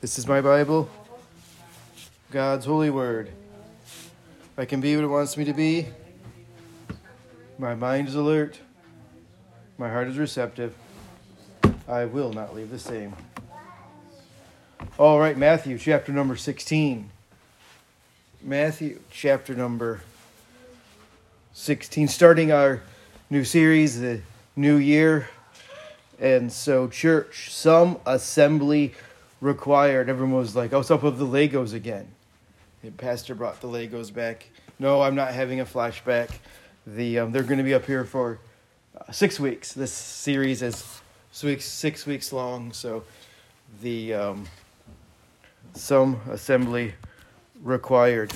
This is my Bible, God's holy word. I can be what it wants me to be. My mind is alert. My heart is receptive. I will not leave the same. All right, Matthew chapter number 16. Matthew chapter number 16, starting our new series, the new year. And so, church, some assembly required. Everyone was like, oh, what's up with the Legos again? The pastor brought the Legos back. No, I'm not having a flashback. The um, They're going to be up here for uh, six weeks. This series is six, six weeks long. So, the um, some assembly required.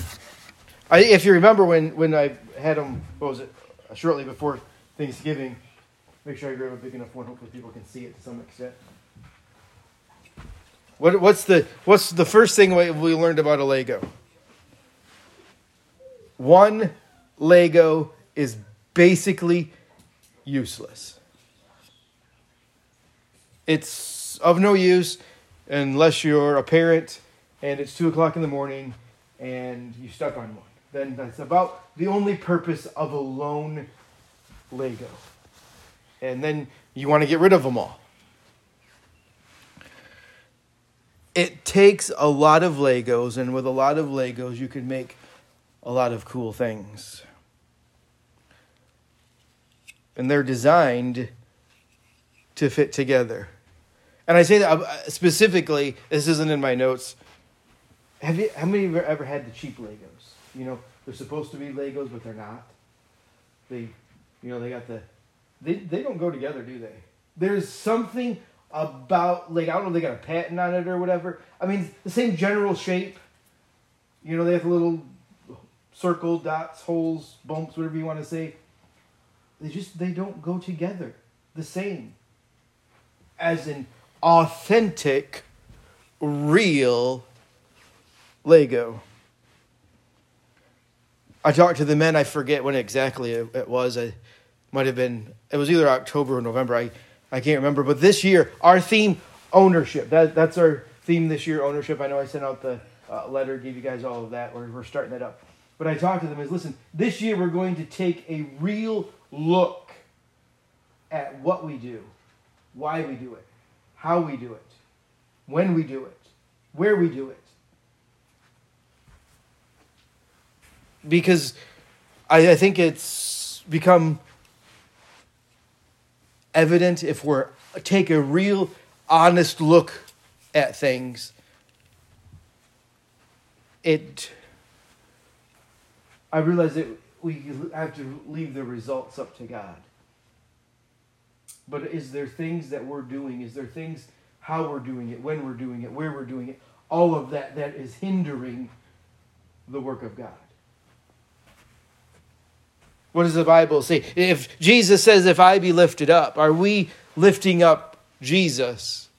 I, if you remember when, when I had them, what was it, shortly before Thanksgiving, make sure I grab a big enough one. Hopefully, people can see it to some extent. What, what's the what's the first thing we, we learned about a Lego? One Lego is basically useless. It's of no use unless you're a parent and it's two o'clock in the morning and you're stuck on one. Then that's about the only purpose of a lone Lego. And then you want to get rid of them all. It takes a lot of Legos, and with a lot of Legos, you can make a lot of cool things. And they're designed to fit together. And I say that uh, specifically, this isn't in my notes. Have you, how many of you ever had the cheap Legos? You know, they're supposed to be Legos, but they're not. They, you know, they got the, they, they don't go together, do they? There's something about, like, I don't know if they got a patent on it or whatever. I mean, the same general shape. You know, they have little circle, dots, holes, bumps, whatever you want to say. They just, they don't go together the same as an authentic, real Lego. I talked to the men. I forget when exactly it was. I might have been. It was either October or November. I I can't remember. But this year, our theme ownership. That that's our theme this year. Ownership. I know I sent out the uh, letter, gave you guys all of that. We're we're starting that up. But I talked to them is listen. This year we're going to take a real look at what we do, why we do it, how we do it, when we do it, where we do it because I, I think it's become evident if we're take a real honest look at things it i realize that we have to leave the results up to god. But is there things that we're doing? Is there things how we're doing it when we're doing it where we're doing it? All of that that is hindering the work of god what does the Bible say? If Jesus says, If I be lifted up, are we lifting up Jesus?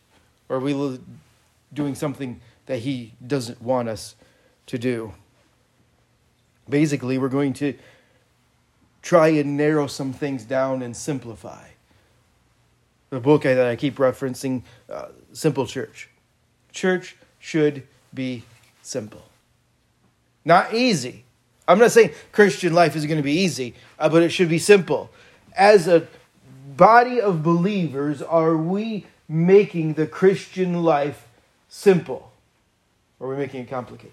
Or are we doing something that he doesn't want us to do? Basically, we're going to try and narrow some things down and simplify. The book that I keep referencing, uh, Simple Church. Church should be simple. Not easy, I'm not saying Christian life is going to be easy, uh, but it should be simple. As a body of believers, are we making the Christian life simple? Or are we making it complicated?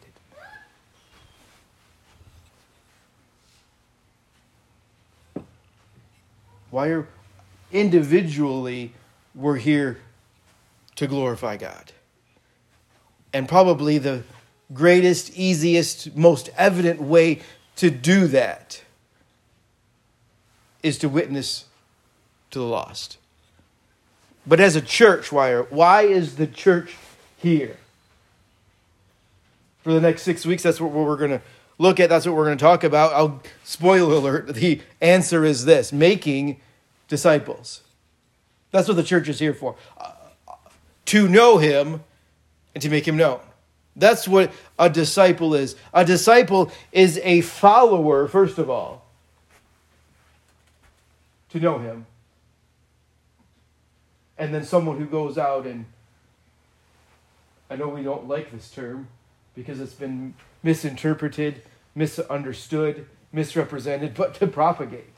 Why are individually we're here to glorify God? And probably the greatest, easiest, most evident way to do that is to witness to the lost. But as a church, why, are, why is the church here? For the next six weeks, that's what we're going to look at. That's what we're going to talk about. I'll spoil alert. The answer is this making disciples. That's what the church is here for. Uh, to know him and to make him known. That's what a disciple is. A disciple is a follower, first of all, to know him. And then someone who goes out and I know we don't like this term because it's been misinterpreted, misunderstood, misrepresented, but to propagate.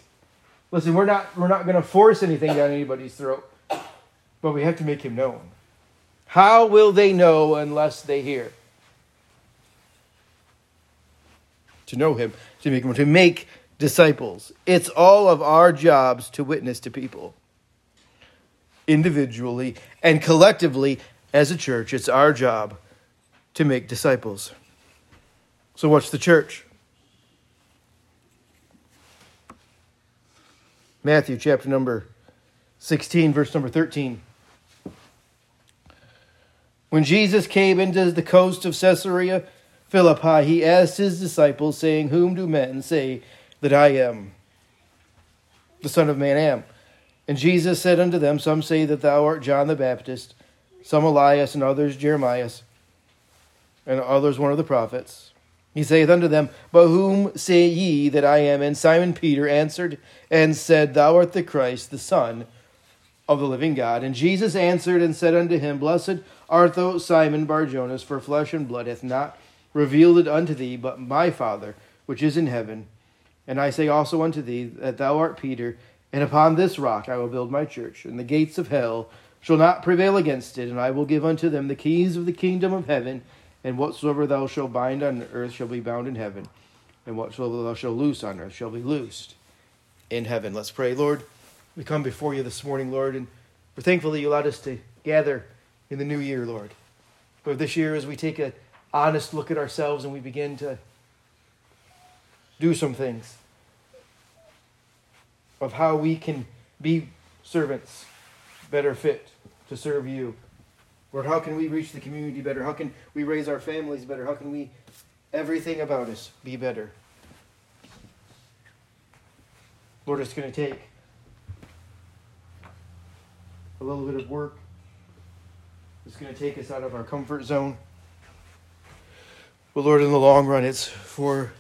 Listen, we're not we're not going to force anything down anybody's throat, but we have to make him known. How will they know unless they hear? To know him, to make him to make disciples. It's all of our jobs to witness to people. Individually and collectively as a church, it's our job to make disciples. So what's the church? Matthew chapter number 16, verse number 13. When Jesus came into the coast of Caesarea Philippi, he asked his disciples, saying, Whom do men say that I am? The Son of Man am. And Jesus said unto them, Some say that thou art John the Baptist, some Elias, and others Jeremiah, and others one of the prophets. He saith unto them, But whom say ye that I am? And Simon Peter answered and said, Thou art the Christ, the Son of the living God. And Jesus answered and said unto him, Blessed art thou, Simon Barjonas, for flesh and blood hath not revealed it unto thee, but my Father which is in heaven. And I say also unto thee that thou art Peter, and upon this rock I will build my church, and the gates of hell shall not prevail against it, and I will give unto them the keys of the kingdom of heaven. And whatsoever thou shalt bind on earth shall be bound in heaven, and whatsoever thou shalt loose on earth shall be loosed in heaven. Let's pray. Lord, we come before you this morning, Lord, and we're thankful that you allowed us to gather in the new year, Lord. But this year, as we take an honest look at ourselves and we begin to do some things of how we can be servants better fit to serve you. Lord, how can we reach the community better? How can we raise our families better? How can we, everything about us, be better? Lord, it's going to take a little bit of work. It's going to take us out of our comfort zone. But Lord, in the long run, it's for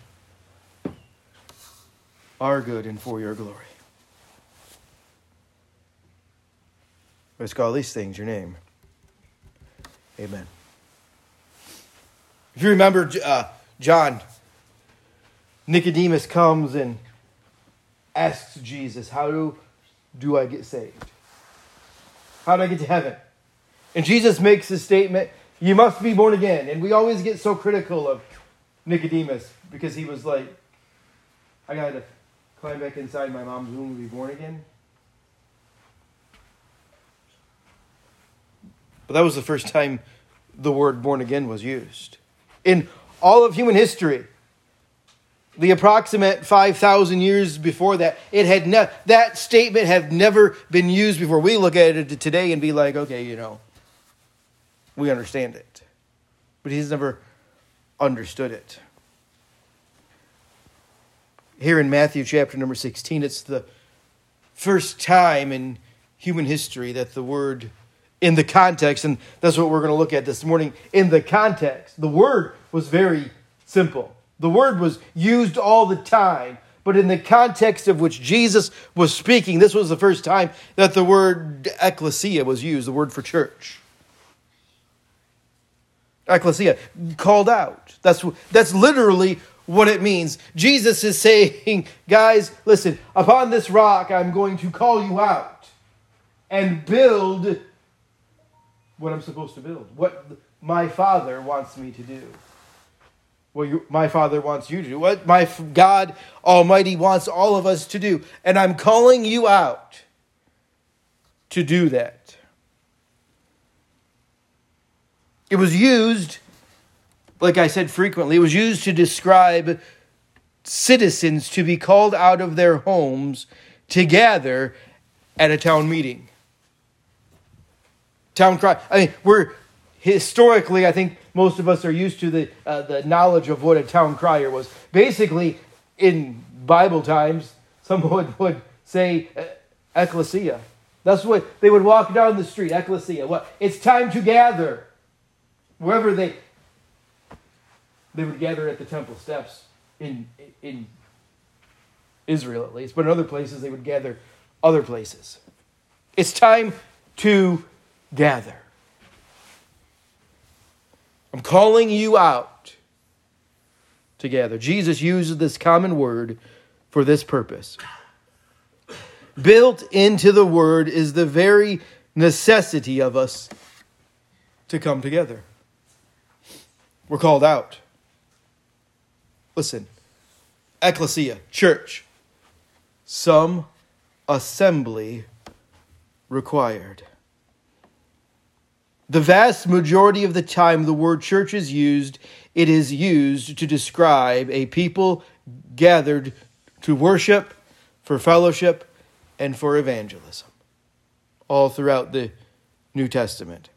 our good and for your glory. Let's call these things your name. Amen. If you remember, uh, John, Nicodemus comes and asks Jesus, How do, do I get saved? How do I get to heaven? And Jesus makes the statement, You must be born again. And we always get so critical of Nicodemus because he was like, I got to climb back inside my mom's womb and be born again. But that was the first time the word born again was used. In all of human history, the approximate 5,000 years before that, it had ne- that statement had never been used before. We look at it today and be like, okay, you know, we understand it. But he's never understood it. Here in Matthew chapter number 16, it's the first time in human history that the word in the context, and that's what we're going to look at this morning. In the context, the word was very simple. The word was used all the time, but in the context of which Jesus was speaking, this was the first time that the word ecclesia was used, the word for church. Ecclesia, called out. That's, that's literally what it means. Jesus is saying, guys, listen, upon this rock I'm going to call you out and build what I'm supposed to build, what my Father wants me to do. What you, my Father wants you to do, what my God Almighty wants all of us to do. And I'm calling you out to do that. It was used, like I said frequently, it was used to describe citizens to be called out of their homes to gather at a town meeting town cry. I mean, we're historically, I think most of us are used to the uh, the knowledge of what a town crier was. Basically, in Bible times, someone would say ecclesia. That's what they would walk down the street, ecclesia. What? It's time to gather. Wherever they they would gather at the temple steps in in Israel at least, but in other places they would gather other places. It's time to gather. I'm calling you out together. Jesus uses this common word for this purpose. Built into the word is the very necessity of us to come together. We're called out. Listen, ecclesia, church, some assembly required. The vast majority of the time the word church is used, it is used to describe a people gathered to worship, for fellowship, and for evangelism, all throughout the New Testament.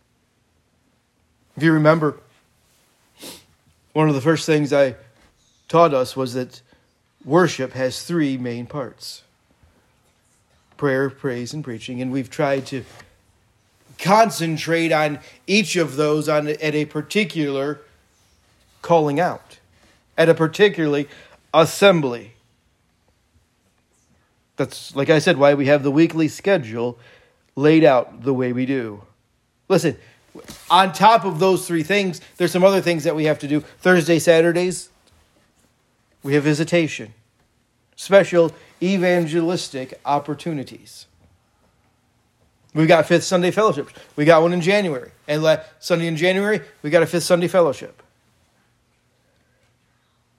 If you remember, one of the first things I taught us was that worship has three main parts prayer, praise, and preaching. And we've tried to concentrate on each of those on, at a particular calling out, at a particularly assembly. That's, like I said, why we have the weekly schedule laid out the way we do. Listen, on top of those three things, there's some other things that we have to do. Thursday, Saturdays, we have visitation, special evangelistic opportunities. We've got fifth Sunday fellowship. We got one in January. And last Sunday in January, we got a fifth Sunday fellowship.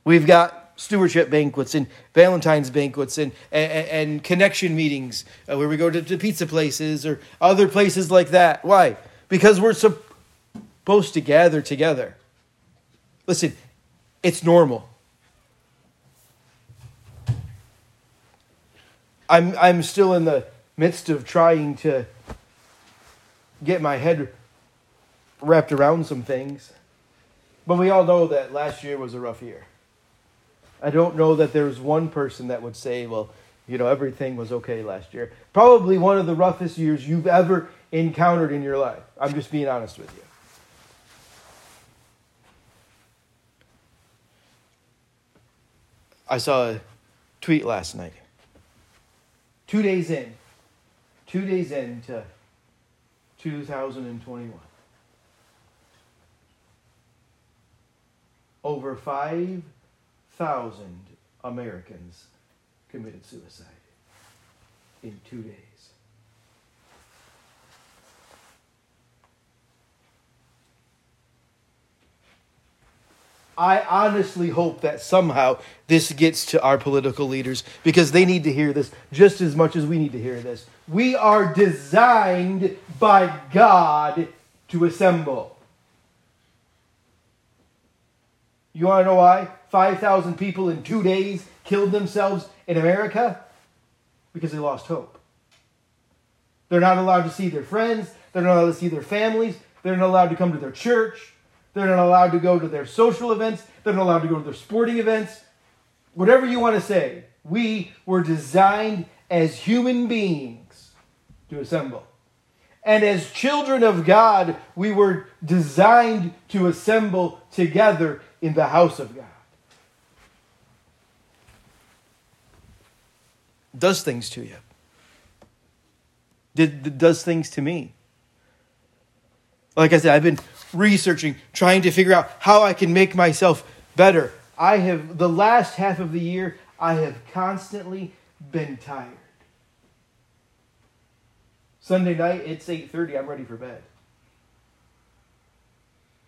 We've got stewardship banquets and Valentine's banquets and, and, and connection meetings uh, where we go to, to pizza places or other places like that. Why? Because we're supposed to gather together. Listen, it's normal. I'm, I'm still in the midst of trying to get my head wrapped around some things. But we all know that last year was a rough year. I don't know that there's one person that would say, well, you know, everything was okay last year. Probably one of the roughest years you've ever encountered in your life. I'm just being honest with you. I saw a tweet last night. Two days in, two days into 2021. Over 5,000 Americans committed suicide in two days. I honestly hope that somehow this gets to our political leaders because they need to hear this just as much as we need to hear this. We are designed by God to assemble. You want to know why? 5,000 people in two days killed themselves in America? Because they lost hope. They're not allowed to see their friends, they're not allowed to see their families, they're not allowed to come to their church. They're not allowed to go to their social events. They're not allowed to go to their sporting events. Whatever you want to say, we were designed as human beings to assemble. And as children of God, we were designed to assemble together in the house of God. Does things to you. Did, does things to me. Like I said, I've been researching, trying to figure out how I can make myself better. I have, the last half of the year, I have constantly been tired. Sunday night, it's 8.30, I'm ready for bed.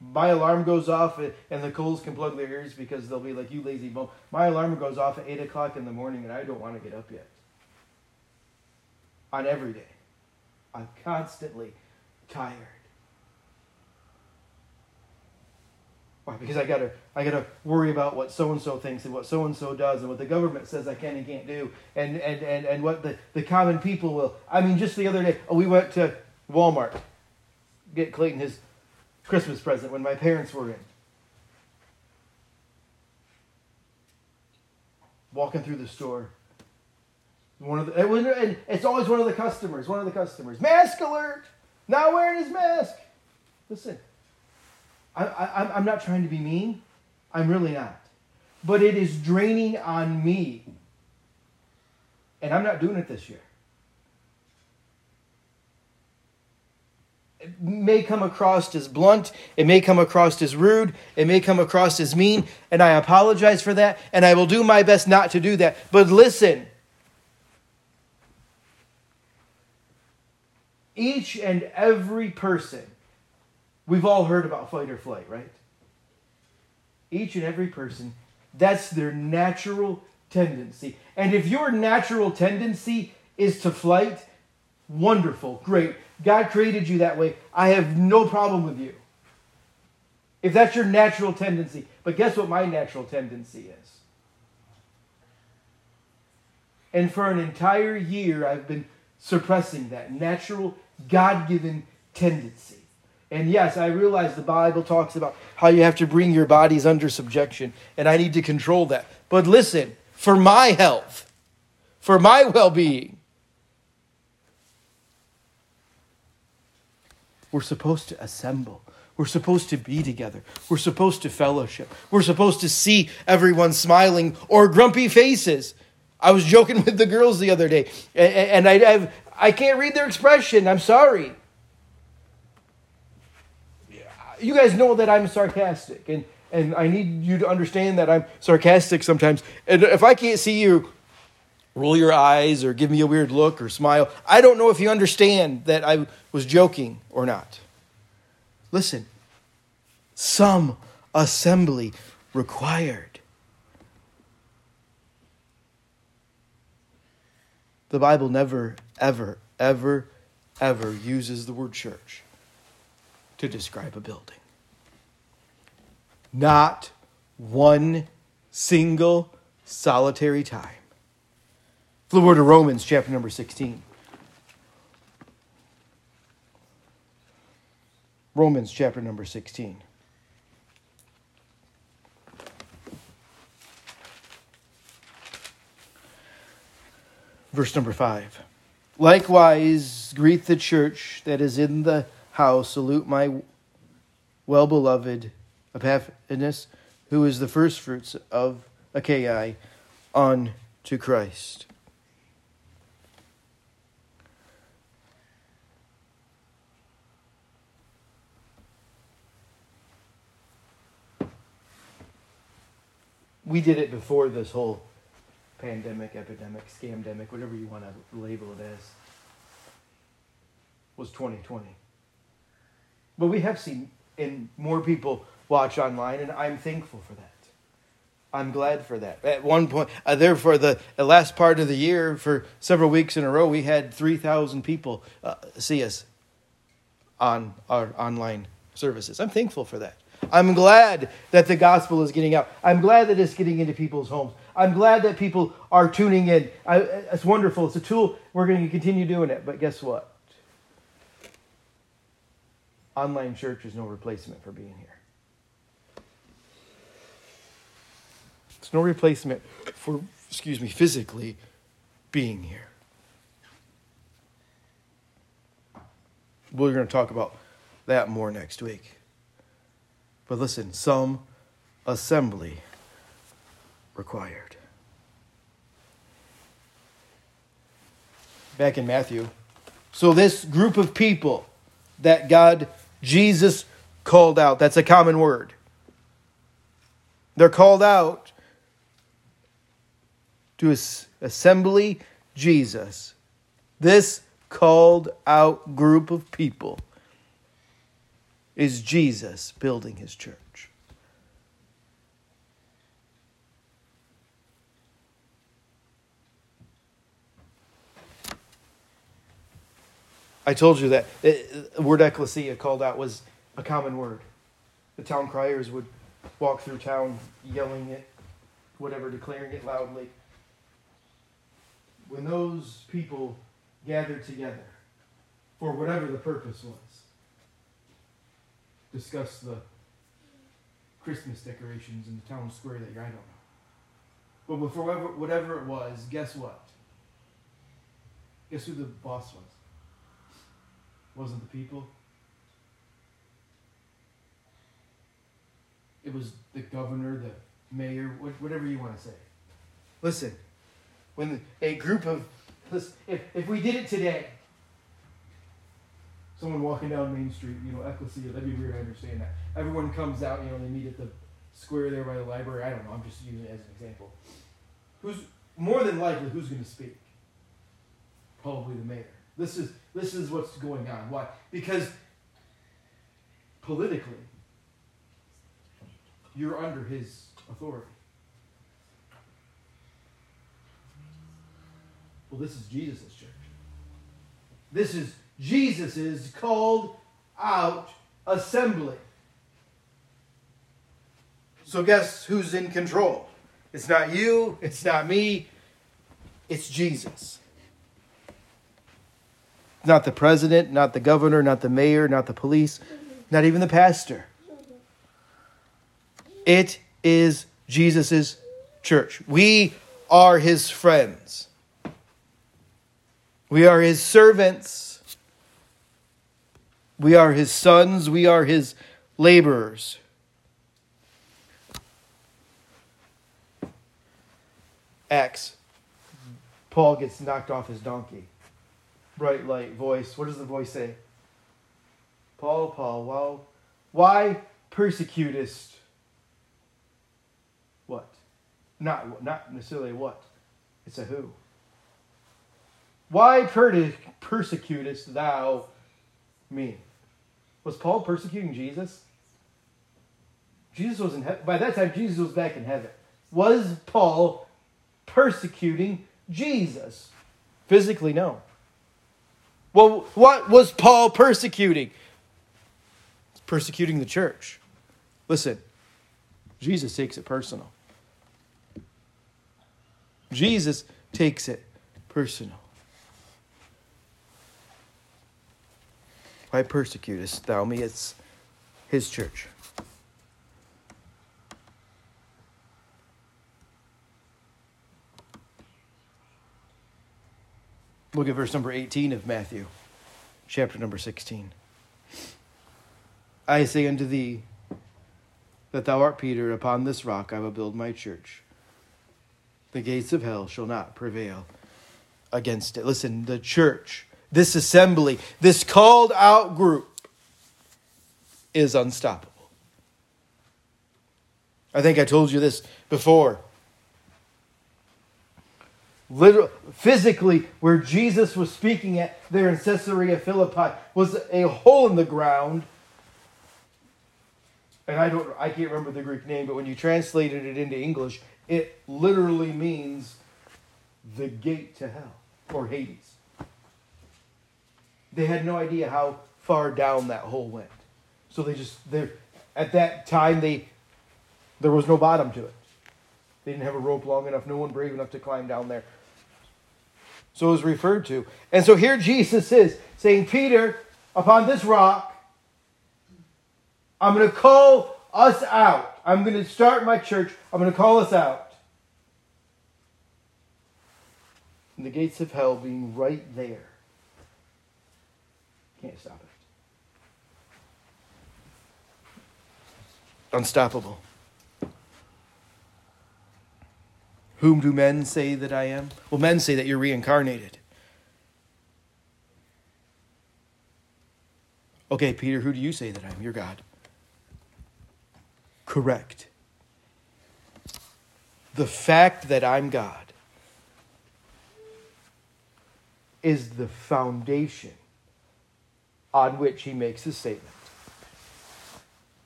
My alarm goes off, and the Coles can plug their ears because they'll be like, you lazy bum. My alarm goes off at 8 o'clock in the morning, and I don't want to get up yet. On every day. I'm constantly tired. Why? Because I gotta I gotta worry about what so and so thinks and what so and so does and what the government says I can and can't do and and and, and what the, the common people will. I mean, just the other day oh, we went to Walmart get Clayton his Christmas present when my parents were in. Walking through the store. One of the, and it's always one of the customers. One of the customers. Mask alert! Not wearing his mask. Listen, I, I, I'm not trying to be mean. I'm really not. But it is draining on me. And I'm not doing it this year. It may come across as blunt, it may come across as rude, it may come across as mean, and I apologize for that, and I will do my best not to do that. But listen, each and every person, we've all heard about fight or flight, right? Each and every person, that's their natural tendency. And if your natural tendency is to flight, wonderful, great. God created you that way. I have no problem with you. If that's your natural tendency. But guess what my natural tendency is? And for an entire year, I've been suppressing that natural, God given tendency. And yes, I realize the Bible talks about how you have to bring your bodies under subjection, and I need to control that. But listen, for my health, for my well being, We're supposed to assemble. We're supposed to be together. We're supposed to fellowship. We're supposed to see everyone smiling or grumpy faces. I was joking with the girls the other day, and I, I can't read their expression. I'm sorry. You guys know that I'm sarcastic, and, and I need you to understand that I'm sarcastic sometimes. And if I can't see you roll your eyes or give me a weird look or smile. I don't know if you understand that I was joking or not. Listen, some assembly required. The Bible never, ever, ever, ever uses the word church to describe a building. Not one single solitary time. Flip over to Romans chapter number 16. Romans chapter number 16. Verse number 5. Likewise, greet the church that is in the house. Salute my well beloved Epaphras, who is the first fruits of Achaia, unto Christ. we did it before this whole pandemic, epidemic, scamdemic, whatever you want to label it as, was 2020. But we have seen and more people watch online, and I'm thankful for that. I'm glad for that. At one point, uh, there for the, the last part of the year, for several weeks in a row, we had 3,000 people uh, see us on our online services. I'm thankful for that. I'm glad that the gospel is getting out. I'm glad that it's getting into people's homes. I'm glad that people are tuning in. I, it's wonderful. It's a tool. We're going to continue doing it. But guess what? Online church is no replacement for being here. It's no replacement for, excuse me, physically being here. We're going to talk about that more next week. But listen, some assembly required. Back in Matthew. So, this group of people that God, Jesus, called out, that's a common word. They're called out to assembly Jesus. This called out group of people is Jesus building his church. I told you that the word ecclesia called out was a common word. The town criers would walk through town yelling it, whatever, declaring it loudly. When those people gathered together for whatever the purpose was, discuss the Christmas decorations in the town square that year. I don't know. But whatever, whatever it was, guess what? Guess who the boss was? Wasn't the people? It was the governor, the mayor, whatever you want to say. Listen, when a group of, listen, if, if we did it today, someone walking down Main Street, you know, ecclesia, that'd be weird, I understand that. Everyone comes out, you know, they meet at the square there by the library. I don't know, I'm just using it as an example. Who's more than likely who's going to speak? Probably the mayor. This is this is what's going on. Why? Because politically, you're under his authority. Well, this is Jesus' church. This is Jesus' called out assembly. So, guess who's in control? It's not you, it's not me, it's Jesus. Not the president, not the governor, not the mayor, not the police, not even the pastor. It is Jesus' church. We are his friends. We are his servants. We are his sons. We are his laborers. Acts. Paul gets knocked off his donkey. Bright light voice. What does the voice say? Paul, Paul, well, why persecutest? What? Not not necessarily what. It's a who. Why persecutest thou me? Was Paul persecuting Jesus? Jesus was in heaven. By that time, Jesus was back in heaven. Was Paul persecuting Jesus? Physically, no. Well, what was Paul persecuting? Persecuting the church. Listen, Jesus takes it personal. Jesus takes it personal. Why persecutest thou me? It's his church. Look at verse number 18 of Matthew, chapter number 16. I say unto thee that thou art Peter, upon this rock I will build my church. The gates of hell shall not prevail against it. Listen, the church, this assembly, this called out group is unstoppable. I think I told you this before literally, physically, where Jesus was speaking at there in Caesarea Philippi was a hole in the ground. And I don't, I can't remember the Greek name, but when you translated it into English, it literally means the gate to hell or Hades. They had no idea how far down that hole went, so they just they at that time they there was no bottom to it. They didn't have a rope long enough, no one brave enough to climb down there. So it was referred to. And so here Jesus is saying, Peter, upon this rock, I'm going to call us out. I'm going to start my church. I'm going to call us out. And the gates of hell being right there. Can't stop it. Unstoppable. Whom do men say that I am? Well, men say that you're reincarnated. Okay, Peter, who do you say that I am? You're God. Correct. The fact that I'm God is the foundation on which he makes his statement.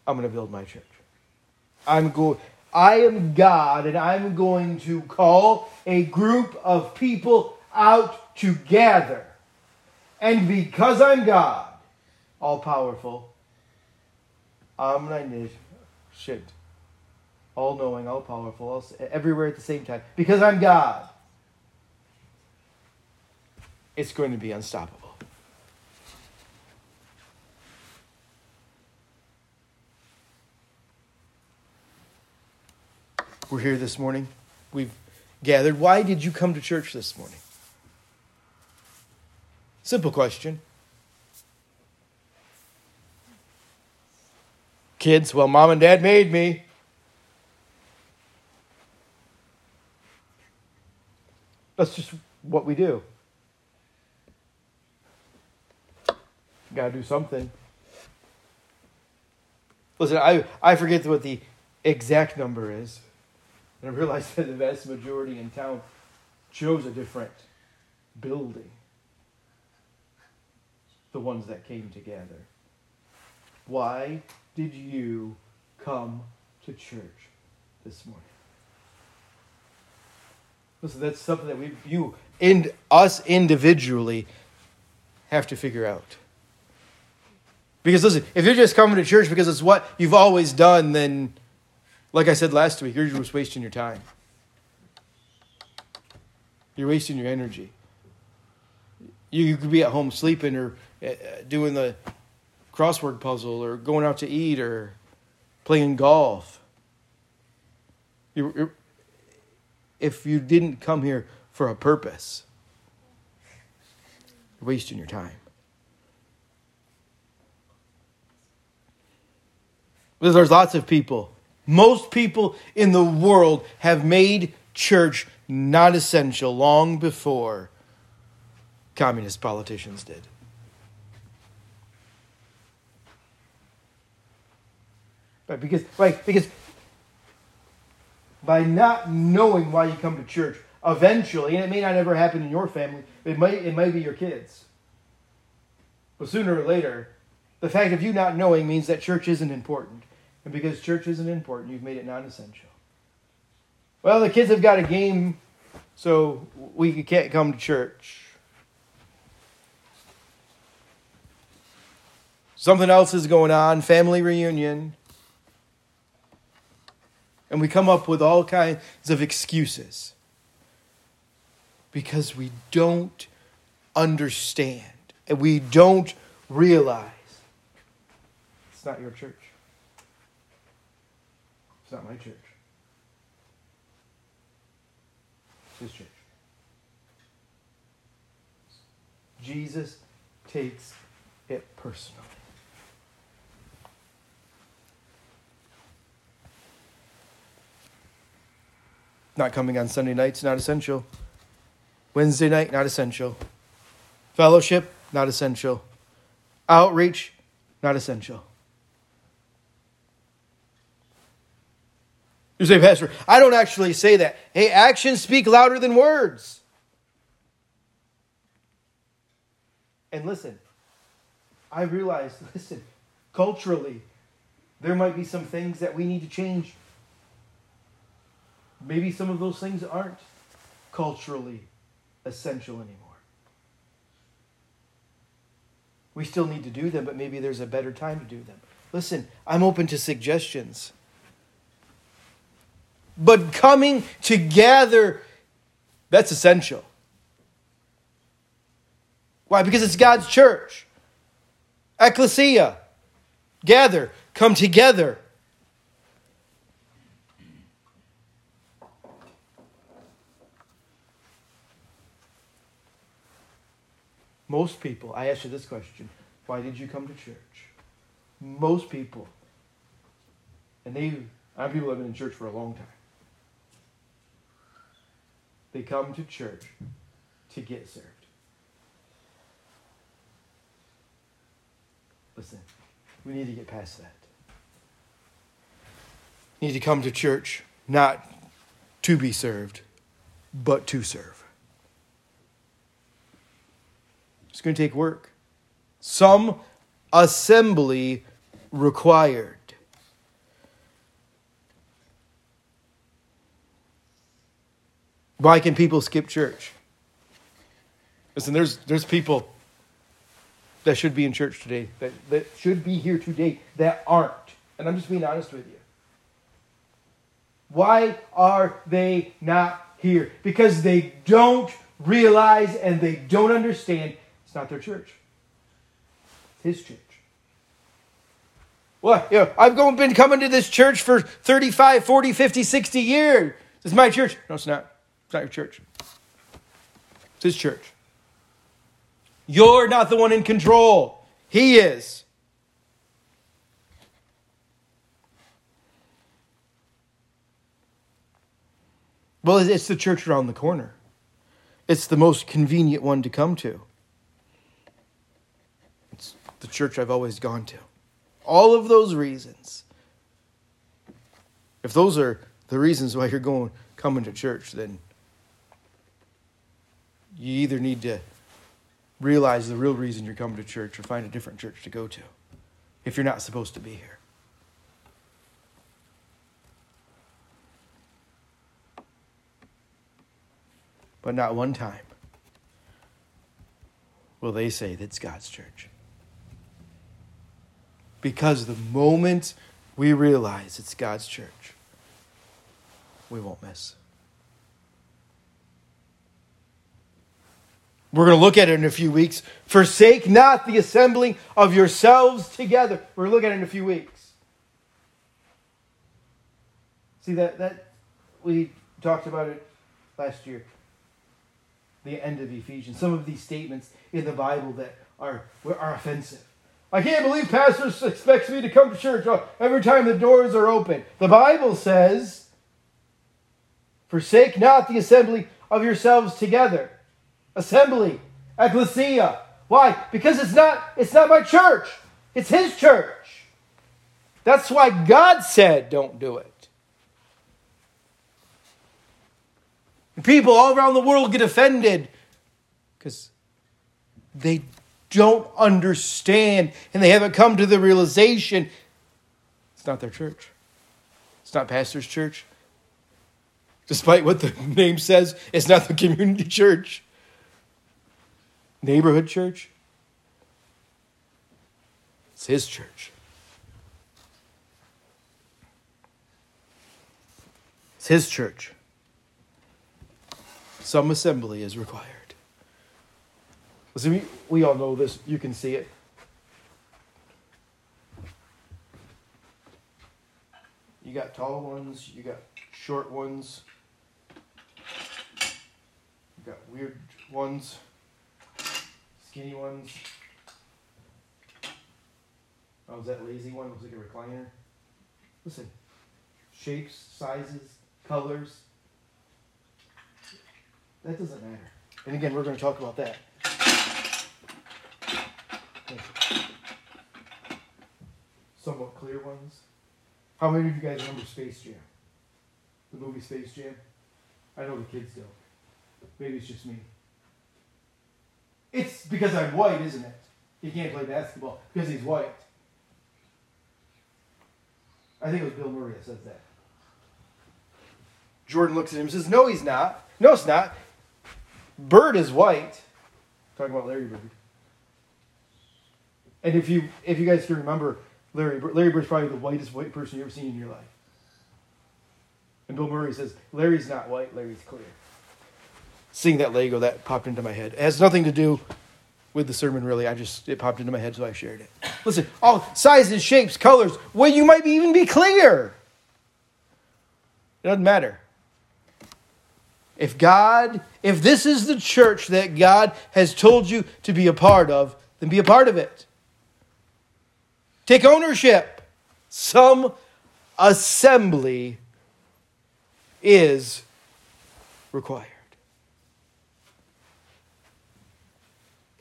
I'm going to build my church. I'm going I am God and I'm going to call a group of people out together. And because I'm God, all powerful, omniscient, all knowing, all powerful, all, everywhere at the same time, because I'm God, it's going to be unstoppable. We're here this morning. We've gathered. Why did you come to church this morning? Simple question. Kids, well, mom and dad made me. That's just what we do. Got to do something. Listen, I, I forget what the exact number is. And I realized that the vast majority in town chose a different building. The ones that came together. Why did you come to church this morning? Listen, that's something that we, you, in us individually, have to figure out. Because listen, if you're just coming to church because it's what you've always done, then, like I said last week, you're just wasting your time. You're wasting your energy. You could be at home sleeping or uh, doing the crossword puzzle or going out to eat or playing golf. You're, if you didn't come here for a purpose, you're wasting your time. There's lots of people. Most people in the world have made church not essential long before communist politicians did. Right, because right, because by not knowing why you come to church, eventually, and it may not ever happen in your family, it may it may be your kids. But sooner or later, the fact of you not knowing means that church isn't important. And because church isn't important, you've made it non essential. Well, the kids have got a game, so we can't come to church. Something else is going on, family reunion. And we come up with all kinds of excuses because we don't understand and we don't realize it's not your church. It's not my church. It's his church. Jesus takes it personally. Not coming on Sunday nights, not essential. Wednesday night, not essential. Fellowship, not essential. Outreach, not essential. You say, Pastor, I don't actually say that. Hey, actions speak louder than words. And listen, I realize, listen, culturally, there might be some things that we need to change. Maybe some of those things aren't culturally essential anymore. We still need to do them, but maybe there's a better time to do them. Listen, I'm open to suggestions. But coming together, that's essential. Why? Because it's God's church. Ecclesia. Gather. Come together. Most people, I ask you this question why did you come to church? Most people, and they, I have people have been in church for a long time. They come to church to get served. Listen, we need to get past that. We need to come to church not to be served, but to serve. It's going to take work. Some assembly required. Why can people skip church? Listen, there's, there's people that should be in church today, that, that should be here today, that aren't. And I'm just being honest with you. Why are they not here? Because they don't realize and they don't understand it's not their church. It's his church. What? You know, I've been coming to this church for 35, 40, 50, 60 years. This is my church. No, it's not. It's not your church. It's his church. You're not the one in control. He is. Well, it's the church around the corner. It's the most convenient one to come to. It's the church I've always gone to. All of those reasons. If those are the reasons why you're going coming to church, then you either need to realize the real reason you're coming to church or find a different church to go to if you're not supposed to be here. But not one time will they say that's God's church. Because the moment we realize it's God's church, we won't miss. We're going to look at it in a few weeks. Forsake not the assembling of yourselves together. We're looking at it in a few weeks. See that that we talked about it last year. The end of Ephesians. Some of these statements in the Bible that are are offensive. I can't believe pastor expects me to come to church every time the doors are open. The Bible says, "Forsake not the assembly of yourselves together." Assembly, ecclesia. Why? Because it's not, it's not my church. It's his church. That's why God said don't do it. And people all around the world get offended because they don't understand and they haven't come to the realization it's not their church. It's not pastor's church. Despite what the name says, it's not the community church neighborhood church. It's his church. It's his church. Some assembly is required. Listen, we, we all know this. You can see it. You got tall ones, you got short ones, you got weird ones skinny ones. Oh, is that lazy one? Looks like a recliner. Listen, shapes, sizes, colors. That doesn't matter. And again, we're going to talk about that. Somewhat clear ones. How many of you guys remember Space Jam? The movie Space Jam? I know the kids don't. Maybe it's just me. It's because I'm white, isn't it? He can't play basketball because he's white. I think it was Bill Murray that says that. Jordan looks at him and says, No, he's not. No, it's not. Bird is white. Talking about Larry Bird. And if you if you guys can remember, Larry Bird, Larry Bird's probably the whitest white person you've ever seen in your life. And Bill Murray says, Larry's not white, Larry's clear seeing that Lego, that popped into my head. It has nothing to do with the sermon, really. I just, it popped into my head, so I shared it. Listen, all sizes, shapes, colors, well, you might even be clear. It doesn't matter. If God, if this is the church that God has told you to be a part of, then be a part of it. Take ownership. Some assembly is required.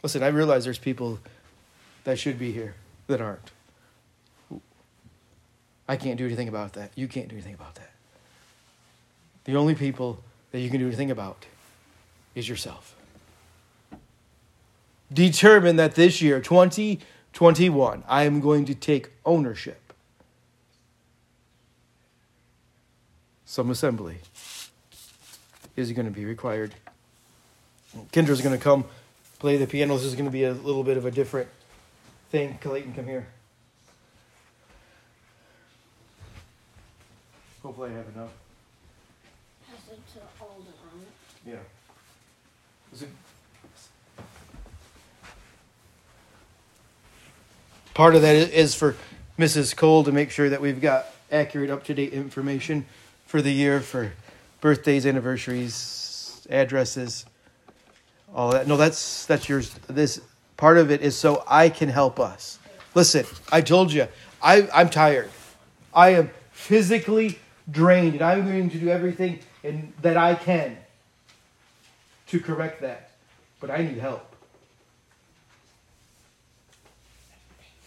Listen, I realize there's people that should be here that aren't. I can't do anything about that. You can't do anything about that. The only people that you can do anything about is yourself. Determine that this year, 2021, I am going to take ownership. Some assembly is going to be required. Kendra's going to come play the piano. This is going to be a little bit of a different thing. Clayton, come here. Hopefully, I have enough. Pass it to older one. Yeah. Is it... Part of that is for Mrs. Cole to make sure that we've got accurate, up to date information for the year for birthdays, anniversaries, addresses all that. No, that's that's yours. This part of it is so I can help us. Listen, I told you, I, I'm tired. I am physically drained, and I'm going to do everything in, that I can to correct that. But I need help.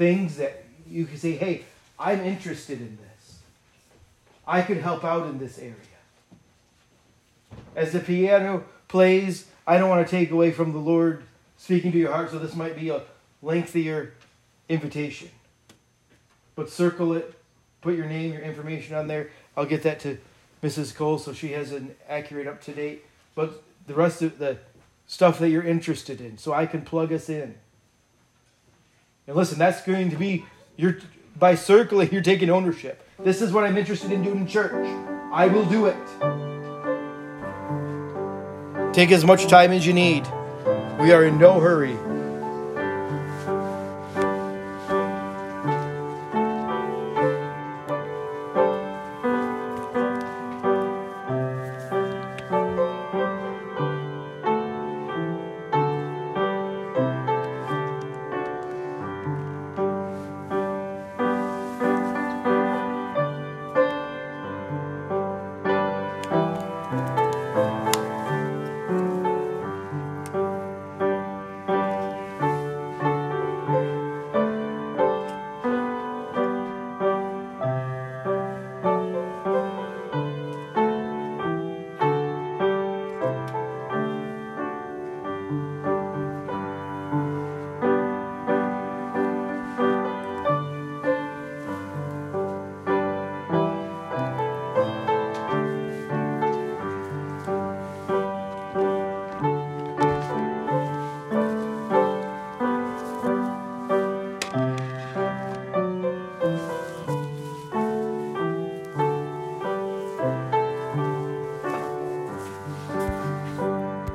things that you can say, hey, I'm interested in this. I could help out in this area. As the piano plays, I don't want to take away from the Lord speaking to your heart, so this might be a lengthier invitation. But circle it, put your name, your information on there. I'll get that to Mrs. Cole so she has an accurate, up to date. But the rest of the stuff that you're interested in, so I can plug us in. And listen, that's going to be your by circling, you're taking ownership. This is what I'm interested in doing in church. I will do it. Take as much time as you need. We are in no hurry.